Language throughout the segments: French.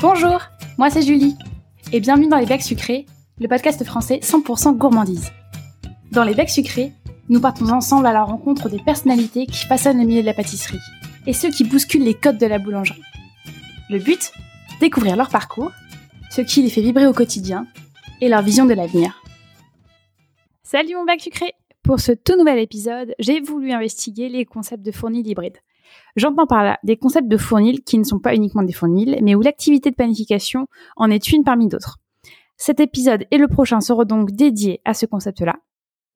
Bonjour, moi c'est Julie, et bienvenue dans les Becs Sucrés, le podcast français 100% gourmandise. Dans les Becs Sucrés, nous partons ensemble à la rencontre des personnalités qui façonnent le milieu de la pâtisserie, et ceux qui bousculent les codes de la boulangerie. Le but Découvrir leur parcours, ce qui les fait vibrer au quotidien, et leur vision de l'avenir. Salut mon bac sucré Pour ce tout nouvel épisode, j'ai voulu investiguer les concepts de fournil hybride. J'entends par là des concepts de fournil qui ne sont pas uniquement des fournils, mais où l'activité de panification en est une parmi d'autres. Cet épisode et le prochain seront donc dédiés à ce concept-là.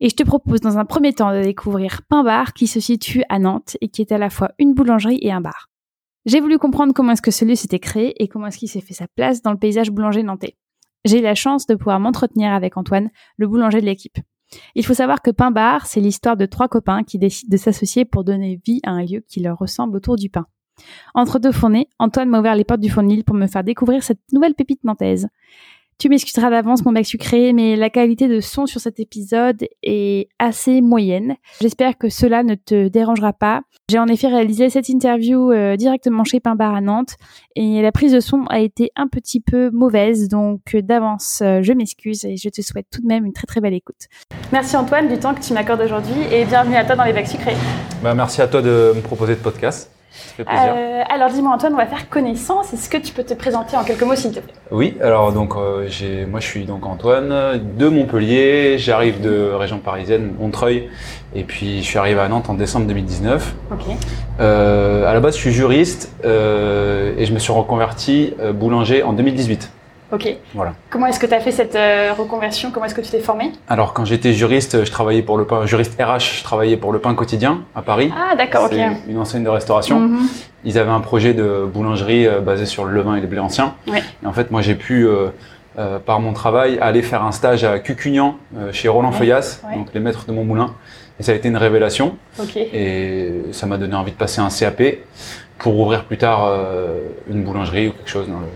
Et je te propose dans un premier temps de découvrir Pain Bar qui se situe à Nantes et qui est à la fois une boulangerie et un bar. J'ai voulu comprendre comment est-ce que ce lieu s'était créé et comment est-ce qu'il s'est fait sa place dans le paysage boulanger nantais. J'ai eu la chance de pouvoir m'entretenir avec Antoine, le boulanger de l'équipe. Il faut savoir que Pain Bar, c'est l'histoire de trois copains qui décident de s'associer pour donner vie à un lieu qui leur ressemble autour du pain. Entre deux fournées, Antoine m'a ouvert les portes du fournil pour me faire découvrir cette nouvelle pépite nantaise. Tu m'excuseras d'avance, mon mec sucré, mais la qualité de son sur cet épisode est assez moyenne. J'espère que cela ne te dérangera pas. J'ai en effet réalisé cette interview euh, directement chez Pain Bar à Nantes et la prise de son a été un petit peu mauvaise, donc euh, d'avance, euh, je m'excuse et je te souhaite tout de même une très très belle écoute. Merci Antoine du temps que tu m'accordes aujourd'hui et bienvenue à toi dans les bacs sucrés. Bah, merci à toi de me proposer de podcast. Euh, alors dis-moi Antoine, on va faire connaissance. Est-ce que tu peux te présenter en quelques mots s'il te plaît? Oui, alors donc euh, moi je suis donc Antoine de Montpellier, j'arrive de région parisienne, Montreuil, et puis je suis arrivé à Nantes en décembre 2019. Ok. Euh, à la base je suis juriste et je me suis reconverti boulanger en 2018. Ok. Voilà. Comment est-ce que tu as fait cette euh, reconversion? Comment est-ce que tu t'es formé Alors, quand j'étais juriste, je travaillais pour le pain, juriste RH, je travaillais pour le pain quotidien à Paris. Ah, d'accord, ok. Une enseigne de restauration. Mhm. Ils avaient un projet de boulangerie euh, basé sur le levain et les blés anciens. Et en fait, moi, j'ai pu, euh, par mon travail, aller faire un stage à Cucugnan, chez Roland Feuillas, donc les maîtres de mon moulin. Et ça a été une révélation. Et ça m'a donné envie de passer un CAP pour ouvrir plus tard euh, une boulangerie ou quelque chose. Dans le...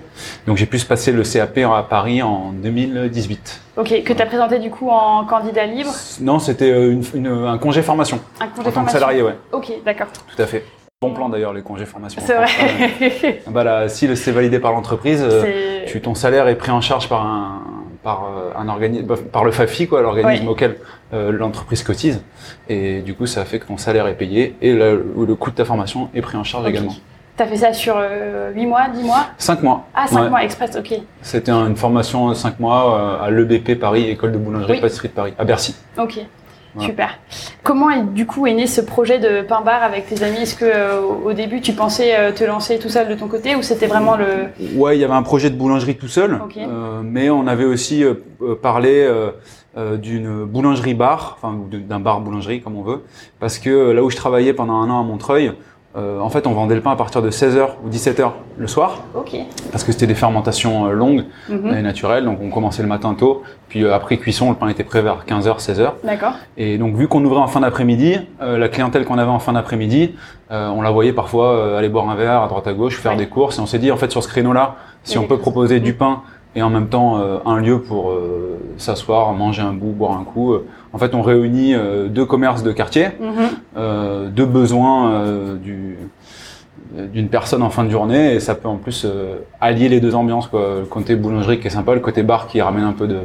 Donc j'ai pu se passer le CAP à Paris en 2018. Ok, que tu as présenté du coup en candidat libre? Non, c'était euh, un congé formation. Un congé en tant que salarié, ouais. Ok, d'accord. Tout à fait. Bon plan d'ailleurs les congés formation. C'est vrai. bah là, si c'est validé par l'entreprise, euh, ton salaire est pris en charge par un, par euh, un organisme, par le FAFI, quoi, l'organisme auquel euh, l'entreprise cotise. Et du coup, ça fait que ton salaire est payé et le, le coût de ta formation est pris en charge également. Tu as fait ça sur 8 euh, mois, 10 mois? 5 mois. Ah, 5 mois express, ok. C'était une formation 5 mois à l'EBP Paris, École de boulangerie pâtisserie de Paris, à Bercy. Ok. Super. Comment est, du coup est né ce projet de pain bar avec tes amis? Est-ce que euh, au début tu pensais euh, te lancer tout seul de ton côté ou c'était vraiment le Ouais, il y avait un projet de boulangerie tout seul, euh, mais on avait aussi parlé d'une boulangerie bar, enfin d'un bar boulangerie comme on veut, parce que là où je travaillais pendant un an à Montreuil, euh, en fait, on vendait le pain à partir de 16h ou 17h le soir. Parce que c'était des fermentations euh, longues mhm. et naturelles. Donc, on commençait le matin tôt. Puis, euh, après cuisson, le pain était prêt vers 15h, 16h. D'accord. Et donc, vu qu'on ouvrait en fin d'après-midi, la clientèle qu'on avait en fin d'après-midi, on la voyait parfois aller boire un verre à droite à gauche, faire des courses. Et on s'est dit, en fait, sur ce créneau-là, si on peut proposer du pain et en même temps un lieu pour s'asseoir, manger un bout, boire un coup, en fait, on réunit euh, deux commerces de quartier, mhm. euh, deux besoins euh, d'une personne en fin de journée, et ça peut en plus allier les deux ambiances, quoi. Le côté boulangerie qui est sympa, le côté bar qui ramène un peu de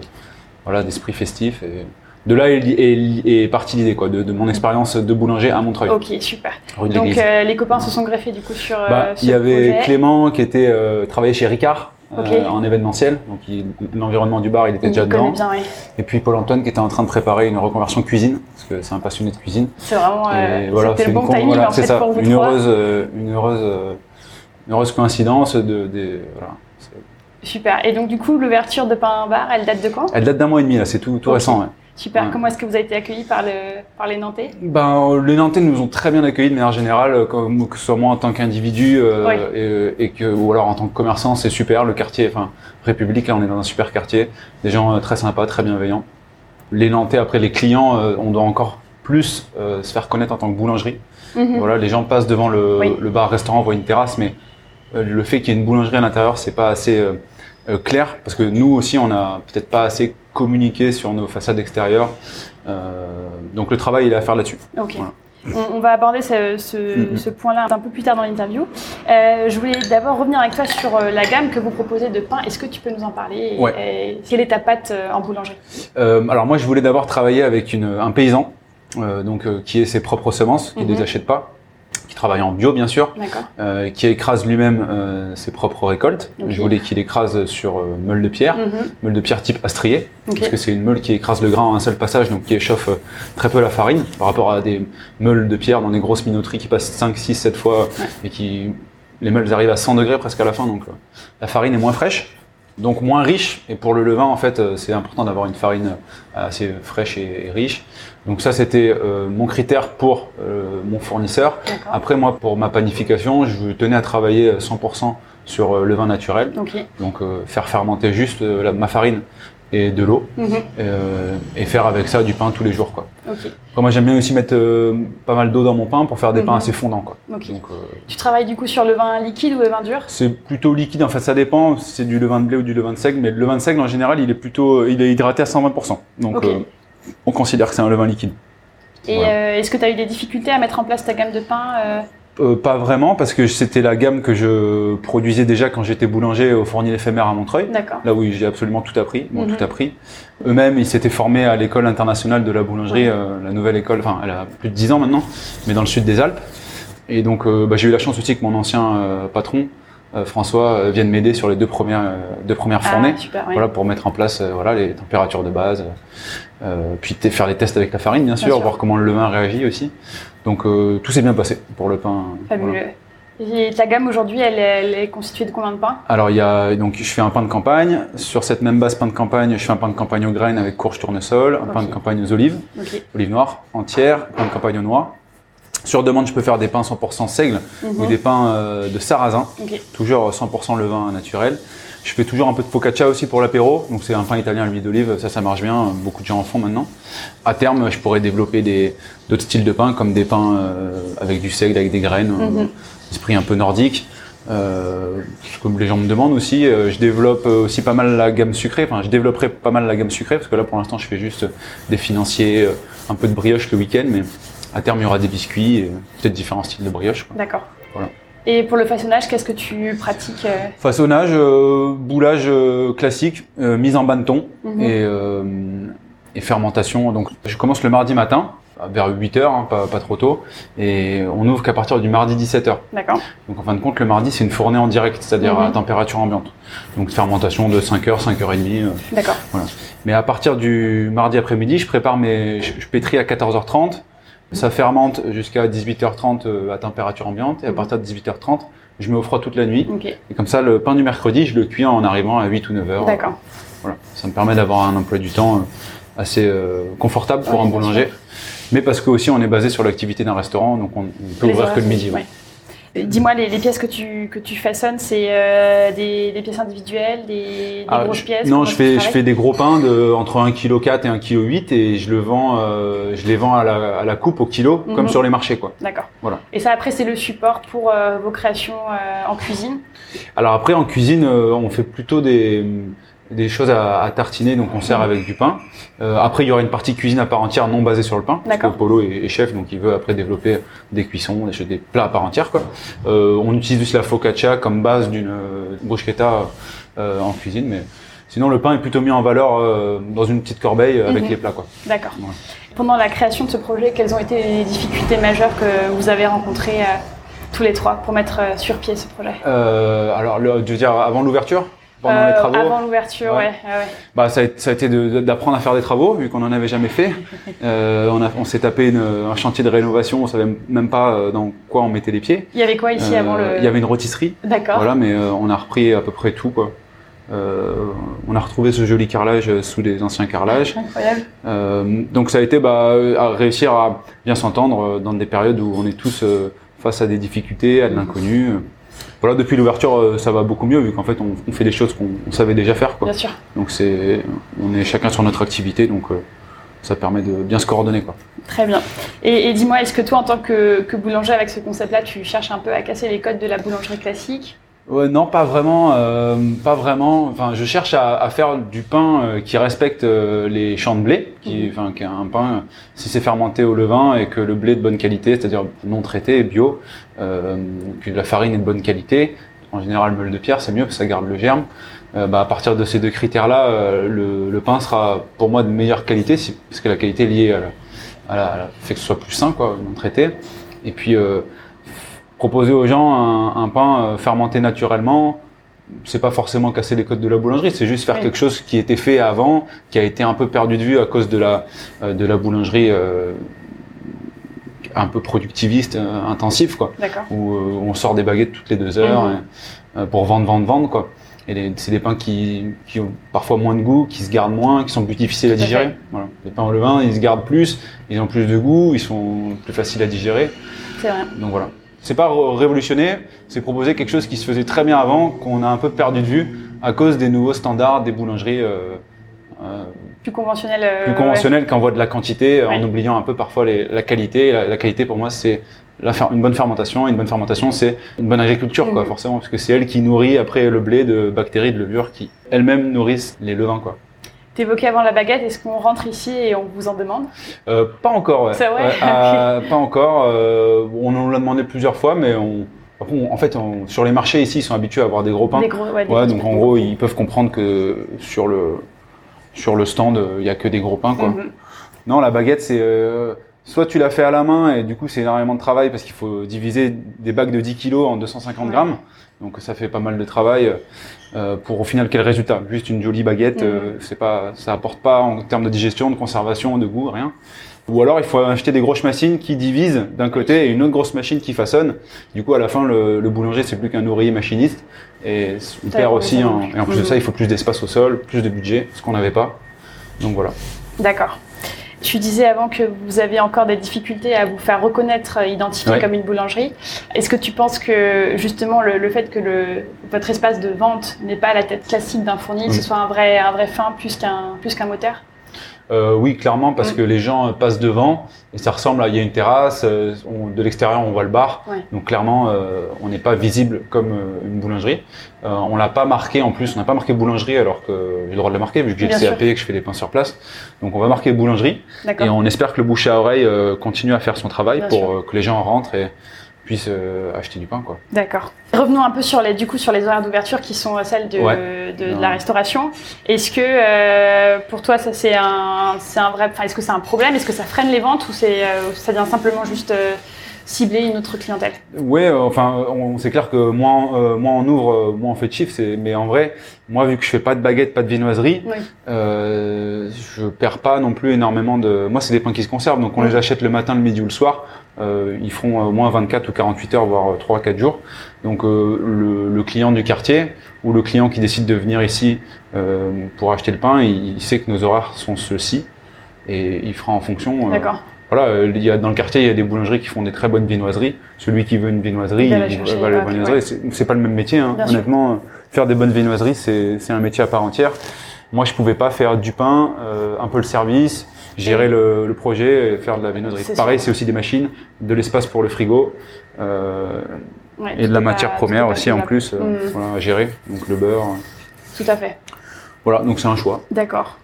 voilà d'esprit festif. Et de là est, partie l'idée quoi, de, mon expérience de boulanger à Montreuil. Ok, super. Donc les copains se sont greffés du coup sur. Bah, il y avait Clément qui était travaillait chez Ricard. Euh, en événementiel. Donc l'environnement du bar, il était déjà dedans. Bien, oui. Et puis Paul Antoine qui était en train de préparer une reconversion cuisine, parce que c'est un passionné de cuisine. C'est vraiment euh, voilà, le bon timing voilà, en fait, ça, pour vous une heureuse, euh, une heureuse, une heureuse coïncidence de, de voilà. Super. Et donc du coup, l'ouverture de Pain Bar, elle date de quand? Elle date d'un mois et demi là, c'est tout, tout récent. Ouais. Super. Comment est-ce que vous avez été accueillis par, le, par les Nantais ben, Les Nantais nous ont très bien accueillis de manière générale, comme, que ce soit moi en tant qu'individu euh, et, que, ou alors en tant que commerçant, c'est super. Le quartier, enfin, République, là, on est dans un super quartier. Des gens euh, très sympas, très bienveillants. Les Nantais, après, les clients, euh, on doit encore plus se faire connaître en tant que boulangerie. Mhm. Voilà, les gens passent devant le, le bar-restaurant, voient une terrasse, mais le fait qu'il y ait une boulangerie à l'intérieur, c'est pas assez clair parce que nous aussi, on a peut-être pas assez communiquer sur nos façades extérieures. Euh, donc le travail il est à faire là-dessus. On, va aborder ce, ce, point-là un peu plus tard dans l'interview. Euh, je voulais d'abord revenir avec toi sur euh, la gamme que vous proposez de pain. Est-ce que tu peux nous en parler ouais. Quelle est ta pâte euh, en boulangerie? Alors moi, je voulais d'abord travailler avec une, un paysan, donc qui ait ses propres semences, qui ne les mhm. achète pas travaille en bio bien sûr, euh, qui écrase lui-même euh, ses propres récoltes. Je voulais qu'il écrase sur euh, meule de pierre, mhm. meule de pierre type astrier, parce que c'est une meule qui écrase le grain en un seul passage, donc qui échauffe euh, très peu la farine, par rapport à des meules de pierre dans des grosses minoteries qui passent 5, 6, 7 fois, et qui les meules arrivent à 100 degrés presque à la fin, donc la farine est moins fraîche donc moins riche. Et pour le levain, en fait, euh, c'est important d'avoir une farine euh, assez fraîche et, riche. Donc ça, c'était euh, mon critère pour mon fournisseur. Après, moi, pour ma panification, je tenais à travailler 100% sur le vin naturel. Donc faire fermenter juste ma farine et de l'eau mhm. euh, et faire avec ça du pain tous les jours quoi. moi j'aime bien aussi mettre euh, pas mal d'eau dans mon pain pour faire des pains mhm. assez fondants quoi. Donc, euh, tu travailles du coup sur le vin liquide ou le vin dur? C'est plutôt liquide en fait ça dépend si c'est du levain de blé ou du levain de seigle mais le levain de seigle en général il est plutôt il est hydraté à 120%. Donc on considère que c'est un levain liquide. Et est-ce que tu as eu des difficultés à mettre en place ta gamme de pain euh, pas vraiment, parce que c'était la gamme que je produisais déjà quand j'étais boulanger au Fournil éphémère à Montreuil. Là où j'ai absolument tout appris. Bon, mhm. tout appris. Eux-mêmes, ils s'étaient formés à l'école internationale de la boulangerie, euh, la nouvelle école, enfin, elle a plus de 10 ans maintenant, mais dans le sud des Alpes. Et donc, euh, bah, j'ai eu la chance aussi que mon ancien patron, François, vienne m'aider sur les deux premières, deux premières ah, fournées. Voilà, pour mettre en place, voilà, les températures de base. Puis faire les tests avec la farine, bien sûr, voir comment le levain réagit aussi. Donc euh, tout s'est bien passé pour le pain. Fabuleux. Et ta gamme aujourd'hui, elle, est constituée de combien de pains? Alors il y a donc je fais un pain de campagne. Sur cette même base pain de campagne, je fais un pain de campagne aux graines avec courge tournesol, un pain de campagne aux olives, olives noires entières, pain de campagne aux noix. Sur demande, je peux faire des pains 100% seigle ou mhm. des pains euh, de sarrasin, toujours 100% levain naturel. Je fais toujours un peu de focaccia aussi pour l'apéro. Donc c'est un pain italien à l'huile d'olive, ça ça marche bien, beaucoup de gens en font maintenant. À terme, je pourrais développer des d'autres styles de pain comme des pains euh, avec du seigle, avec des graines, mm esprit un peu nordique. Euh, comme les gens me demandent aussi, euh, je développe aussi pas mal la gamme sucrée. Enfin, je développerai pas mal la gamme sucrée parce que là, pour l'instant, je fais juste des financiers, un peu de brioche le week-end, mais à terme, il y aura des biscuits, et peut-être différents styles de brioche. D'accord. Voilà. Et pour le façonnage, qu'est-ce que tu pratiques euh Façonnage, euh, boulage euh, classique, mise en banneton mhm. et, et, fermentation. Donc, je commence le mardi matin vers 8 heures, hein, pas, pas, trop tôt, et on ouvre qu'à partir du mardi 17 h D'accord. Donc en fin de compte, le mardi c'est une fournée en direct, c'est-à-dire à mhm. température ambiante. Donc fermentation de 5 heures, 5 heures et demie. D'accord. Voilà. Mais à partir du mardi après-midi, je prépare mes, je, je pétris à 14h30 ça fermente jusqu'à 18h30 euh, à température ambiante et à mhm. partir de 18h30, je mets au froid toute la nuit. Et comme ça, le pain du mercredi, je le cuis en arrivant à 8 ou 9 h D'accord. Voilà. Ça me permet d'avoir un emploi du temps euh, assez euh, confortable pour un boulanger. Mais parce que aussi on est basé sur l'activité d'un restaurant, donc on, on peut ouvrir que le midi. Dis-moi, les, pièces que tu, que tu façonnes, c'est euh, des, pièces individuelles, des, ah, grosses pièces Non, je fais, je fais des gros pains de, entre 1,4 kg et 1,8 kg et je, le vends, euh, je les vends à la, à la coupe au kilo, comme mhm. sur les marchés. quoi. D'accord. Voilà. Et ça, après, c'est le support pour euh, vos créations en cuisine? Alors après, en cuisine, on fait plutôt des des choses à, à, tartiner, donc on sert avec du pain. Euh, après, il y aura une partie cuisine à part entière non basée sur le pain. Parce que Polo est, chef, donc il veut après développer des cuissons, des, des plats à part entière. Quoi. Euh, on utilise aussi la focaccia comme base d'une euh, bruschetta euh, en cuisine, mais sinon le pain est plutôt mis en valeur euh, dans une petite corbeille avec mhm. les plats. D'accord. Pendant la création de ce projet, quelles ont été les difficultés majeures que vous avez rencontrées tous les trois pour mettre sur pied ce projet? Alors, le, je veux dire, avant l'ouverture? Pendant les euh, travaux Avant l'ouverture, ouais. ouais. Bah, ça, a, ça a été d'apprendre à faire des travaux, vu qu'on n'en avait jamais fait. euh, on, s'est tapé une, un chantier de rénovation, on savait même pas euh, dans quoi on mettait les pieds. Il y avait quoi ici avant le... Il y avait une rôtisserie. D'accord. Voilà, mais on a repris à peu près tout, quoi. Euh, on a retrouvé ce joli carrelage sous des anciens carrelages. Incroyable. Euh, donc ça a été bah, à réussir à bien s'entendre dans des périodes où on est tous face à des difficultés, à de l'inconnu voilà, depuis l'ouverture, euh, ça va beaucoup mieux vu qu'en fait, on, fait des choses qu'on savait déjà faire. Quoi. Bien sûr. Donc c'est, on est chacun sur notre activité, donc euh, ça permet de bien se coordonner. Quoi. Très bien. Et, dis-moi, est-ce que toi, en tant que, boulanger avec ce concept-là, tu cherches un peu à casser les codes de la boulangerie classique? Ouais, non, pas vraiment, euh, pas vraiment. Enfin, je cherche à, à faire du pain euh, qui respecte euh, les champs de blé, qui, Mhm. enfin, qui est un pain si c'est fermenté au levain et que le blé est de bonne qualité, c'est-à-dire non traité, bio, euh, que la farine est de bonne qualité. En général, meule de pierre, c'est mieux parce que ça garde le germe. Euh, bah, à partir de ces deux critères-là, euh, le, le pain sera pour moi de meilleure qualité, si- parce que la qualité est liée à la, à la- à la- fait que ce soit plus sain, quoi, non traité. Et puis euh, proposer aux gens un, un pain euh, fermenté naturellement, c'est pas forcément casser les codes de la boulangerie, c'est juste faire Oui. quelque chose qui était fait avant, qui a été un peu perdu de vue à cause de la euh, de la boulangerie euh, un peu productiviste, euh, intensive, quoi D'accord. où euh, on sort des baguettes toutes les deux heures Mhm. et, pour vendre, vendre, vendre quoi. Et c'est des pains qui, qui ont parfois moins de goût, qui se gardent moins, qui sont plus difficiles à digérer. Voilà. Les pains au levain, ils se gardent plus, ils ont plus de goût, ils sont plus faciles à digérer. C'est vrai. Donc voilà. C'est pas révolutionner, c'est proposer quelque chose qui se faisait très bien avant, qu'on a un peu perdu de vue à cause des nouveaux standards des boulangeries euh, euh, Plus conventionnel. euh, plus conventionnelles de la quantité Ouais. en oubliant un peu parfois les- la qualité. Et La, la qualité pour moi c'est une bonne fermentation. Une bonne fermentation c'est une bonne agriculture quoi Mhm. forcément parce que c'est elle qui nourrit après le blé de bactéries de levure qui elles-mêmes nourrissent les levains quoi. T'évoquais avant la baguette, est-ce qu'on rentre ici et on vous en demande Euh, pas encore. Ouais. C'est vrai Ouais, euh, pas encore. euh, on nous l'a demandé plusieurs fois mais on, on- en fait on- sur les marchés ici ils sont habitués à avoir des gros pains. Des gros, ouais, des Ouais, gros donc en gros ils peuvent comprendre que sur le sur le stand il y a que des gros pains quoi. Mhm. Non, la baguette, c'est soit tu la fais à la main et du coup c'est énormément de travail parce qu'il faut diviser des bagues de 10 kilos en 250 Ouais. grammes. Donc ça fait pas mal de travail euh, pour au final quel résultat? Juste une jolie baguette, Mhm. euh, c'est pas, ça apporte pas en termes de digestion, de conservation, de goût, rien. Ou alors il faut acheter des grosses machines qui divisent d'un côté et une autre grosse machine qui façonne. Du coup à la fin le, le boulanger c'est plus qu'un ouvrier machiniste et on Ça, perd aussi. et en plus de Mhm. ça il faut plus d'espace au sol, plus de budget, ce qu'on n'avait pas. Donc voilà. D'accord. Tu disais avant que vous aviez encore des difficultés à vous faire reconnaître, euh, identifier Ouais. comme une boulangerie. Est-ce que tu penses que justement le, le fait que le, votre espace de vente n'est pas la tête classique d'un fournil, que ce soit un vrai, un vrai fin plus qu'un plus qu'un moteur? Euh, oui, clairement, parce que les gens passent devant et ça ressemble à il y a une terrasse, euh, on- de l'extérieur on voit le bar, Ouais. donc clairement euh, on n'est pas visible comme une boulangerie. Euh, on l'a pas marqué en plus, on n'a pas marqué boulangerie alors que j'ai le droit de le marquer vu que j'ai le CAP et que je fais des pains sur place. Donc on va marquer boulangerie et on espère que le bouche à oreille euh, continue à faire son travail Bien pour que les gens rentrent et euh, acheter du pain quoi. D'accord. Revenons un peu sur les, du coup, sur les horaires d'ouverture qui sont celles de, Ouais. de, de Non. la restauration. Est-ce que euh, pour toi ça c'est un, c'est un vrai, est-ce que c'est un problème? Est-ce que ça freine les ventes ou c'est, euh, ça vient simplement juste euh, cibler une autre clientèle? Euh, enfin, on, c'est clair que moins, euh, moins on ouvre, euh, moins on fait de chiffres. c'est- Mais en vrai, moi, vu que je fais pas de baguette, pas de viennoiserie, Oui. euh, je perds pas non plus énormément de. Moi, c'est des pains qui se conservent, donc on les achète le matin, le midi ou le soir. Euh, ils font au moins 24 ou 48 heures, voire 3-4 jours. Donc, euh, le, le client du quartier ou le client qui décide de venir ici euh, pour acheter le pain, il, il sait que nos horaires sont ceux-ci et il fera en fonction. euh, D'accord. voilà, euh, il y a, dans le quartier, il y a des boulangeries qui font des très bonnes viennoiseries. Celui qui veut une viennoiserie, Il va il à la viennoiserie. C'est- C'est pas le même métier, hein. Honnêtement. euh, Faire des bonnes viennoiseries, c'est c'est un métier à part entière. Moi, je pouvais pas faire du pain, euh, un peu le service, gérer le, le projet, et faire de la. C'est Pareil, c'est aussi des machines, de l'espace pour le frigo euh, Ouais, et de la matière pas- première aussi en plus, euh, Mm. voilà, à gérer. Donc le beurre, Tout à fait. voilà. Donc c'est un choix. D'accord.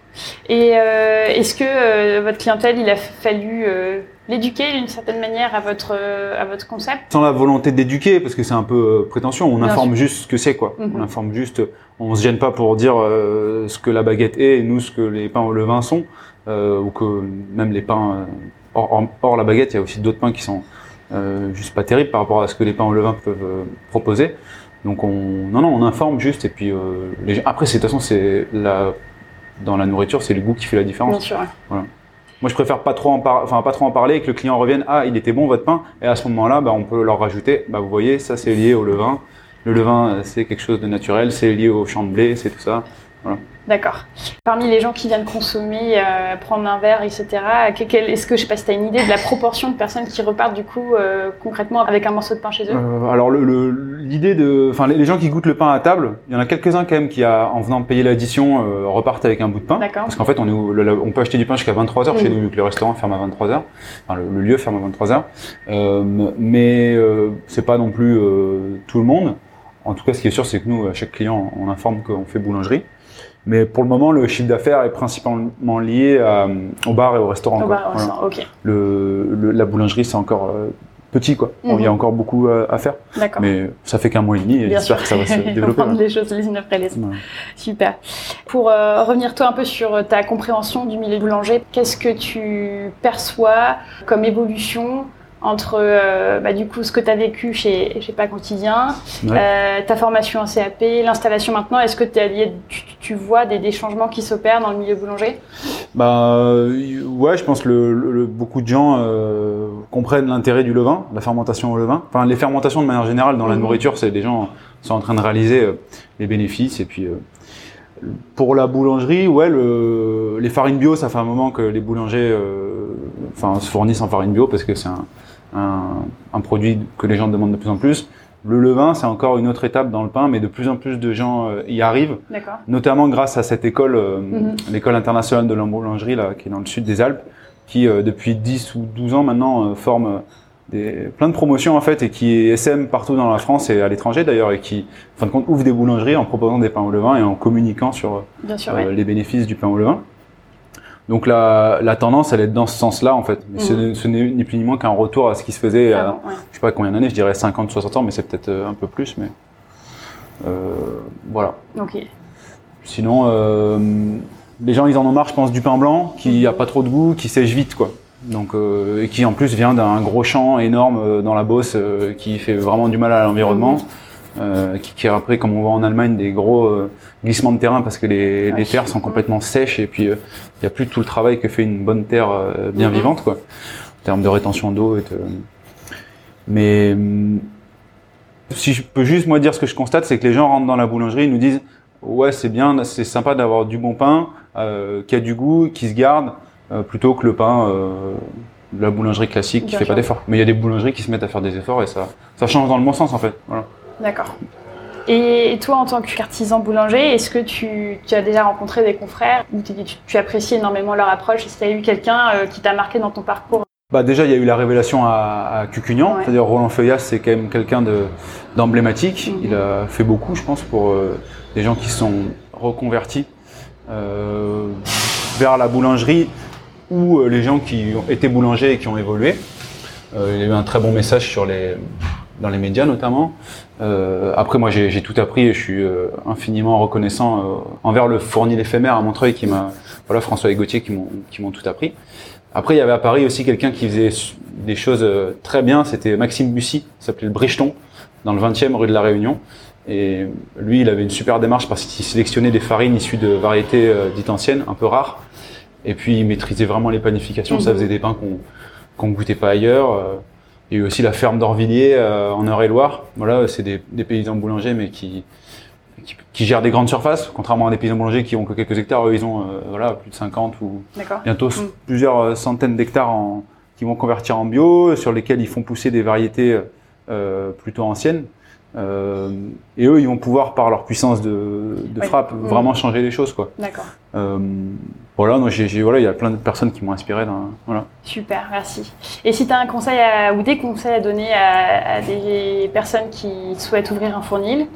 Et euh, est-ce que euh, votre clientèle, il a fallu euh, l'éduquer d'une certaine manière à votre, à votre concept? Sans la volonté d'éduquer, parce que c'est un peu prétentieux, on Bien informe juste ce que c'est, quoi. Mhm. On informe juste, on se gêne pas pour dire ce que la baguette est et nous ce que les pains au levain sont, ou que même les pains euh, hors, la baguette, il y a aussi d'autres pains qui sont euh, juste pas terribles par rapport à ce que les pains au levain peuvent euh, proposer. Donc on, non, non, on informe juste et puis euh, les gens- après, de toute façon, c'est la dans la nourriture, c'est le goût qui fait la différence. Bien sûr. ouais. Moi, je préfère pas trop en par- enfin pas trop en parler et que le client revienne. Ah, il était bon votre pain. Et à ce moment-là, bah, on peut leur rajouter. Bah, vous voyez, ça c'est lié au levain. Le levain, euh, c'est quelque chose de naturel. C'est lié au champ de blé, c'est tout ça. D'accord. Parmi les gens qui viennent consommer, euh, prendre un verre, etc., est-ce que, je sais pas si tu as une idée de la proportion de personnes qui repartent du coup euh, concrètement avec un morceau de pain chez eux? Euh, alors le- le- l'idée de, enfin les, les gens qui goûtent le pain à table, il y en a quelques-uns quand même qui, a, en venant payer l'addition, euh, repartent avec un bout de pain. D'accord. Parce qu'en fait, on, est le- on peut acheter du pain jusqu'à 23 heures chez nous, vu que le restaurant ferme à 23 heures. Enfin, le, le lieu ferme à 23 heures. Euh, mais euh, c'est pas non plus euh, tout le monde. En tout cas, ce qui est sûr, c'est que nous, à chaque client, on informe qu'on fait boulangerie. Mais pour le moment, le chiffre d'affaires est principalement lié à, au bar et au restaurant. Au bar, Voilà. Le, le- la boulangerie, c'est encore euh, petit, quoi. Il y a Mhm. encore beaucoup euh, à faire. D'accord. Mais ça fait qu'un mois et demi et j'espère que ça va se développer. prendre les choses les unes après les autres. Super. Pour euh, revenir toi un peu sur ta compréhension du milieu boulanger, qu'est-ce que tu perçois comme évolution entre euh, bah, du coup ce que tu as vécu chez, chez Pas Quotidien, Ouais. euh, ta formation en CAP, l'installation maintenant, est-ce que lié- tu, tu vois des, des changements qui s'opèrent dans le milieu boulanger? Bah euh, ouais, je pense que le, beaucoup de gens comprennent l'intérêt du levain, la fermentation au levain. Enfin, les fermentations de manière générale dans la Mhm. nourriture, c'est des gens sont en train de réaliser les bénéfices. Et puis pour la boulangerie, ouais, le, les farines bio, ça fait un moment que les boulangers, euh, enfin, se fournissent en farine bio parce que c'est un, un, un produit que les gens demandent de plus en plus. Le levain, c'est encore une autre étape dans le pain, mais de plus en plus de gens euh, y arrivent notamment grâce à cette école, euh, Mhm. l'école internationale de la boulangerie, là, qui est dans le sud des Alpes, qui euh, depuis 10 ou 12 ans maintenant forme des, plein de promotions en fait et qui SM partout dans la France et à l'étranger d'ailleurs et qui, en fin de compte, ouvre des boulangeries en proposant des pains au levain et en communiquant sur Bien sûr, ouais. les bénéfices du pain au levain. Donc la, la tendance, elle est dans ce sens-là en fait. Mais ce Mhm. n'est- ce n'est ni plus ni moins qu'un retour à ce qui se faisait à, ouais. je sais pas combien d'années, je dirais 50, 60 ans, mais c'est peut-être euh, un peu plus, mais euh, voilà. Ok. Sinon, euh, les gens, ils en ont marre, je pense, du pain blanc, qui a pas trop de goût, qui sèche vite, quoi. Donc, euh, et qui en plus vient d'un gros champ énorme dans la Beauce, qui fait vraiment du mal à l'environnement, euh, qui, qui après, comme on voit en Allemagne, des gros euh, glissements de terrain parce que les, Ouais. les terres sont complètement sèches et puis euh, il n'y a plus tout le travail que fait une bonne terre euh, bien Mhm. vivante, quoi, en termes de rétention d'eau. Et de... Mais hum, si je peux juste moi dire ce que je constate, c'est que les gens rentrent dans la boulangerie, ils nous disent ouais c'est bien, c'est sympa d'avoir du bon pain, euh, qui a du goût, qui se garde, euh, plutôt que le pain euh, de la boulangerie classique qui Bien fait sûr. pas d'efforts. Mais il y a des boulangeries qui se mettent à faire des efforts et ça, ça change dans le bon sens en fait. Voilà. D'accord. Et toi, en tant qu'artisan boulanger, est-ce que tu, tu as déjà rencontré des confrères ou tu, tu- tu apprécies énormément leur approche? Est-ce qu'il y a eu quelqu'un euh, qui t'a marqué dans ton parcours? Bah déjà il y a eu la révélation à, à Cucugnan, Ouais. c'est-à-dire Roland Feuillas c'est quand même quelqu'un de d'emblématique. Mhm. Il a fait beaucoup je pense pour euh, des gens qui sont reconvertis euh, vers la boulangerie ou les gens qui ont été boulangers et qui ont évolué. Il y a eu un très bon message sur les dans les médias notamment. Euh, après moi j'ai tout appris et je suis euh, infiniment reconnaissant euh, envers le fournil éphémère à Montreuil qui m'a voilà François et Gauthier qui m'ont qui m'ont tout appris. Après, il y avait à Paris aussi quelqu'un qui faisait des choses euh, très bien. C'était Maxime Bussy, s'appelait le Bricheton, dans le 20e rue de la Réunion. Et lui, il avait une super démarche parce qu'il sélectionnait des farines issues de variétés euh, dites anciennes, un peu rares. Et puis, il maîtrisait vraiment les panifications. Ça Mhm. faisait des pains qu'on qu'on goûtait pas ailleurs. Il y a eu aussi la ferme d'Orvilliers euh, en Eure-et-Loire. Voilà, c'est des, des paysans boulangers, mais qui, qui, qui gèrent des grandes surfaces, contrairement à des paysans boulangers qui ont que quelques hectares. Eux, ils ont euh, voilà, plus de 50 ou bientôt Mm. plusieurs euh, centaines d'hectares qui vont convertir en bio, sur lesquels ils font pousser des variétés euh, plutôt anciennes. Euh, et eux, ils vont pouvoir, par leur puissance de, de Oui. frappe, Mm. vraiment changer les choses. Quoi. D'accord. Euh, voilà, donc j'ai, j'ai- voilà, il y a plein de personnes qui m'ont inspiré. Dans, voilà. Super, merci. Et si tu as un conseil à- ou des conseils à donner à, à des personnes qui souhaitent ouvrir un fournil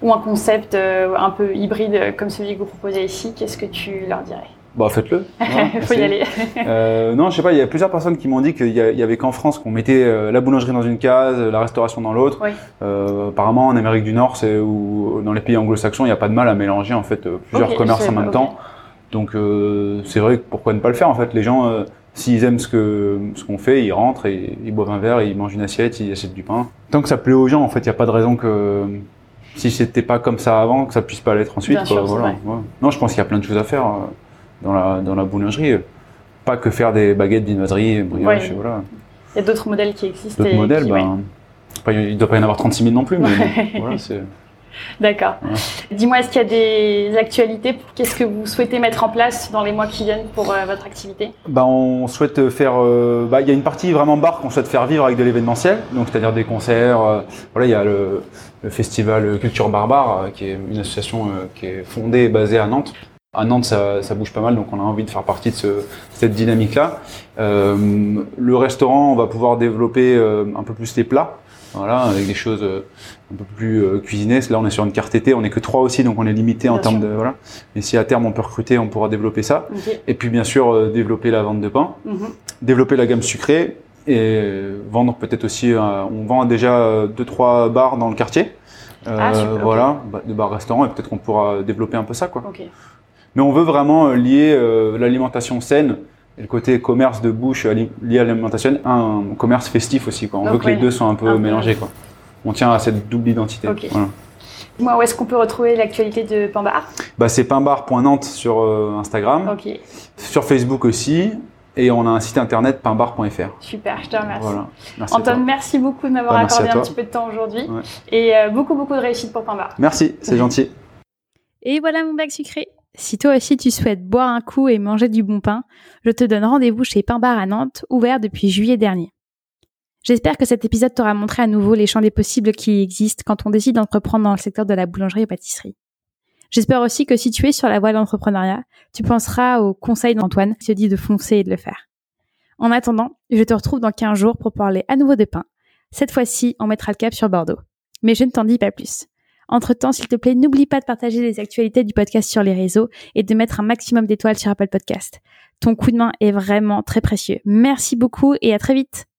ou un concept euh, un peu hybride comme celui que vous proposez ici, qu'est-ce que tu leur dirais? Bah, faites-le. Il faut y aller. Euh, non, je sais pas, il y a plusieurs personnes qui m'ont dit qu'il y, avait qu'en France qu'on mettait euh, la boulangerie dans une case, la restauration dans l'autre. Oui. Euh, apparemment, en Amérique du Nord, c'est ou dans les pays anglo-saxons, il n'y a pas de mal à mélanger en fait plusieurs commerces en même temps. Donc euh, c'est vrai que pourquoi ne pas le faire en fait? Les gens, s'ils aiment ce que ce qu'on fait, ils rentrent et ils boivent un verre, ils mangent une assiette, ils achètent du pain. Tant que ça plaît aux gens, en fait, il n'y a pas de raison que si c'était pas comme ça avant, que ça puisse pas l'être ensuite. Bien quoi, sûr, c'est voilà. vrai. Ouais. Non, je pense qu'il y a plein de choses à faire dans la dans la boulangerie. Pas que faire des baguettes, viennoiseries, brioches, Ouais. et voilà. Il y a d'autres modèles qui existent. D'autres modèles, qui- ben, ouais. il doit pas y en avoir 36 000 non plus, mais bon, voilà, c'est. D'accord. Ouais. Dis-moi, est-ce qu'il y a des actualités Qu'est-ce que vous souhaitez mettre en place dans les mois qui viennent pour euh, votre activité? Bah, on souhaite faire. euh, bah, il y a une partie vraiment bar qu'on souhaite faire vivre avec de l'événementiel, donc c'est-à-dire des concerts. euh, voilà, il y a le, le festival Culture Barbare, euh, qui est une association euh, qui est fondée et basée à Nantes. À Nantes, ça, ça bouge pas mal, donc on a envie de faire partie de ce, cette dynamique-là. Euh, le restaurant, on va pouvoir développer euh, un peu plus les plats. Voilà, avec des choses euh, un peu plus euh, cuisinées. Là, on est sur une carte été, on est que trois aussi, donc on est limité en termes de voilà. Mais si à terme on peut recruter, on pourra développer ça. Et puis bien sûr développer la vente de pain, Mhm. développer la gamme sucrée et vendre peut-être aussi. euh, on vend déjà deux trois bars dans le quartier. Euh, Ah, voilà, bah, des bars restaurants et peut-être qu'on pourra développer un peu ça quoi. Mais on veut vraiment euh, lier euh, l'alimentation saine et le côté commerce de bouche ali- lié à l'alimentation à un commerce festif aussi. Quoi. On Donc, veut que ouais, les deux soient un peu mélangés. Quoi. On tient à cette double identité. Voilà. Moi, où est-ce qu'on peut retrouver l'actualité de Pambar? Bah, c'est painbar.nantes sur euh, Instagram, sur Facebook aussi, et on a un site internet painbar.fr. super, je te remercie. Voilà. Merci. Antoine, toi. merci beaucoup de m'avoir Bah, accordé un petit peu de temps aujourd'hui Ouais. et euh, beaucoup, beaucoup de réussite pour Pambar. Merci, c'est gentil. Et voilà mon bac sucré. Si toi aussi tu souhaites boire un coup et manger du bon pain, je te donne rendez-vous chez Pain Bar à Nantes, ouvert depuis juillet dernier. J'espère que cet épisode t'aura montré à nouveau les champs des possibles qui existent quand on décide d'entreprendre dans le secteur de la boulangerie et pâtisserie. J'espère aussi que si tu es sur la voie de l'entrepreneuriat, tu penseras aux conseils d'Antoine qui se dit de foncer et de le faire. En attendant, je te retrouve dans 15 jours pour parler à nouveau de pain. Cette fois-ci, on mettra le cap sur Bordeaux. Mais je ne t'en dis pas plus. Entre-temps, s'il te plaît, n'oublie pas de partager les actualités du podcast sur les réseaux et de mettre un maximum d'étoiles sur Apple Podcast. Ton coup de main est vraiment très précieux. Merci beaucoup et à très vite.